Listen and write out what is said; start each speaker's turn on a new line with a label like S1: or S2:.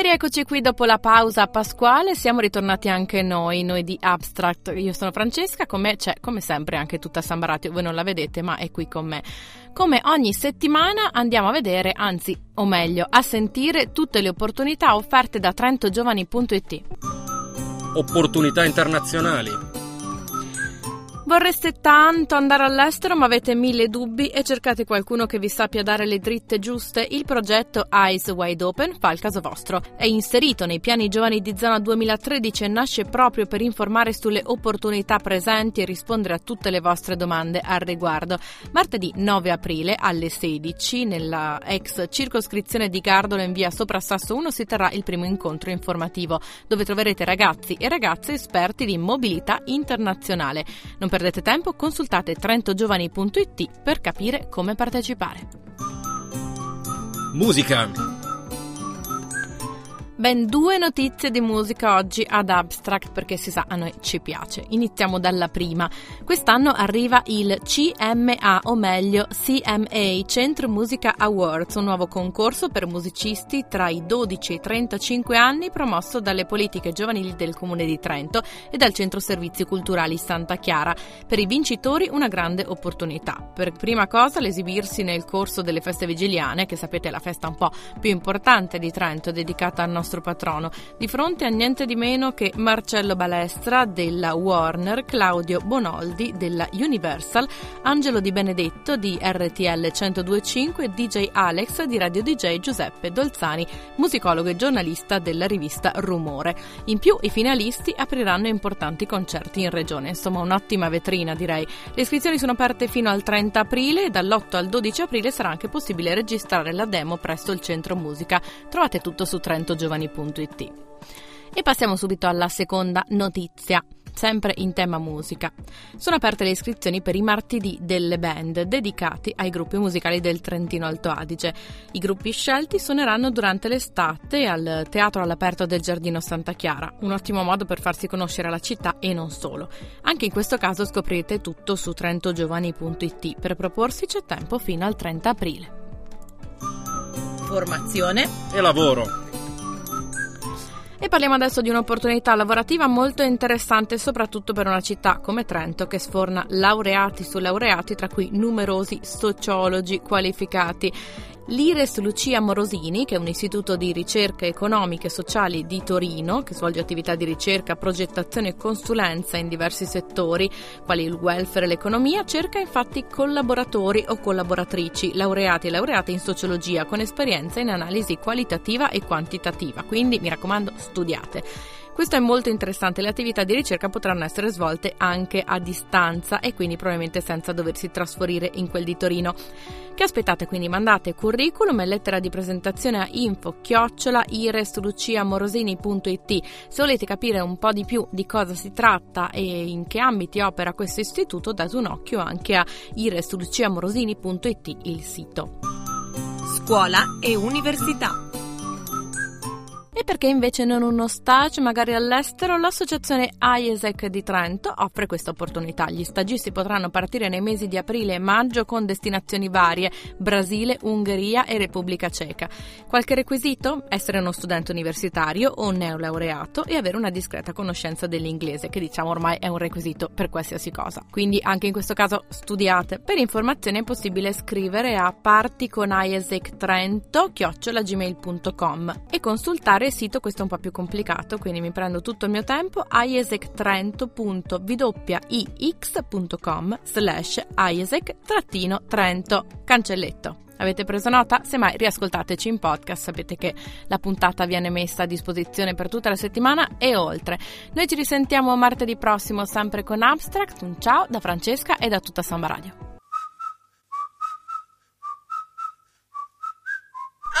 S1: E rieccoci qui dopo la pausa pasquale, siamo ritornati anche noi, noi di Abstract. Io sono Francesca, con me c'è come sempre anche tutta Samba Radio, voi non la vedete ma è qui con me. Come ogni settimana andiamo a vedere, anzi o meglio a sentire tutte le opportunità offerte da trentogiovani.it.
S2: Opportunità internazionali.
S1: Vorreste tanto andare all'estero ma avete mille dubbi e cercate qualcuno che vi sappia dare le dritte giuste? Il progetto Eyes Wide Open fa il caso vostro. È inserito nei piani giovani di zona 2013 e nasce proprio per informare sulle opportunità presenti e rispondere a tutte le vostre domande al riguardo. Martedì 9 aprile alle 16 nella ex circoscrizione di Gardolo in via Soprassasso 1 si terrà il primo incontro informativo dove troverete ragazzi e ragazze esperti di mobilità internazionale. Non perdete tempo, consultate trentogiovani.it per capire come partecipare.
S2: Musica.
S1: Ben due notizie di musica oggi ad Abstract perché si sa a noi ci piace. Iniziamo dalla prima. Quest'anno arriva il CMA o meglio CMA Centro Musica Awards, un nuovo concorso per musicisti tra i 12 e i 35 anni promosso dalle politiche giovanili del Comune di Trento e dal Centro Servizi Culturali Santa Chiara. Per i vincitori una grande opportunità. Per prima cosa l'esibirsi nel corso delle feste vigiliane, che sapete è la festa un po' più importante di Trento dedicata al nostro nostro patrono, di fronte a niente di meno che Marcello Balestra della Warner, Claudio Bonoldi della Universal, Angelo Di Benedetto di RTL 1025 e DJ Alex di Radio DJ Giuseppe Dolzani, musicologo e giornalista della rivista Rumore. In più i finalisti apriranno importanti concerti in regione, insomma un'ottima vetrina direi. Le iscrizioni sono aperte fino al 30 aprile e dall'8 al 12 aprile sarà anche possibile registrare la demo presso il Centro Musica. Trovate tutto su Trento Giovani giovani.it. E passiamo subito alla seconda notizia. Sempre in tema musica. Sono aperte le iscrizioni per i martedì delle band dedicati ai gruppi musicali del Trentino Alto Adige. I gruppi scelti suoneranno durante l'estate al Teatro all'aperto del Giardino Santa Chiara, un ottimo modo per farsi conoscere alla città e non solo. Anche in questo caso scoprirete tutto su trentogiovani.it. Per proporsi c'è tempo fino al 30 aprile.
S3: Formazione
S2: E lavoro.
S1: E parliamo adesso di un'opportunità lavorativa molto interessante, soprattutto per una città come Trento che sforna laureati su laureati, tra cui numerosi sociologi qualificati. L'IRES Lucia Morosini, che è un istituto di ricerche economiche e sociali di Torino, che svolge attività di ricerca, progettazione e consulenza in diversi settori, quali il welfare e l'economia, cerca infatti collaboratori o collaboratrici, laureati e laureate in sociologia, con esperienza in analisi qualitativa e quantitativa. Quindi mi raccomando, studiate. Questo è molto interessante, le attività di ricerca potranno essere svolte anche a distanza e quindi probabilmente senza doversi trasferire in quel di Torino. Che aspettate quindi? Mandate curriculum e lettera di presentazione a info chiocciola iresluciamorosini.it se volete capire un po' di più di cosa si tratta e in che ambiti opera questo istituto date un occhio anche a iresluciamorosini.it il sito.
S3: Scuola e università.
S1: E perché invece non uno stage magari all'estero? L'associazione IESEC di Trento offre questa opportunità. Gli stagisti potranno partire nei mesi di aprile e maggio con destinazioni varie, Brasile, Ungheria e Repubblica Ceca. Qualche requisito? Essere uno studente universitario o neolaureato e avere una discreta conoscenza dell'inglese, che diciamo ormai è un requisito per qualsiasi cosa. Quindi anche in questo caso studiate. Per informazioni è possibile scrivere a particonIESEC e consultare il sito questo è un po' più complicato, quindi mi prendo tutto il mio tempo iesectrento.wix.com slash iesec-trento cancelletto. Avete preso nota? Semmai riascoltateci in podcast, sapete che la puntata viene messa a disposizione per tutta la settimana e oltre. Noi ci risentiamo martedì prossimo sempre con Abstract, un ciao da Francesca e da tutta Samba Radio.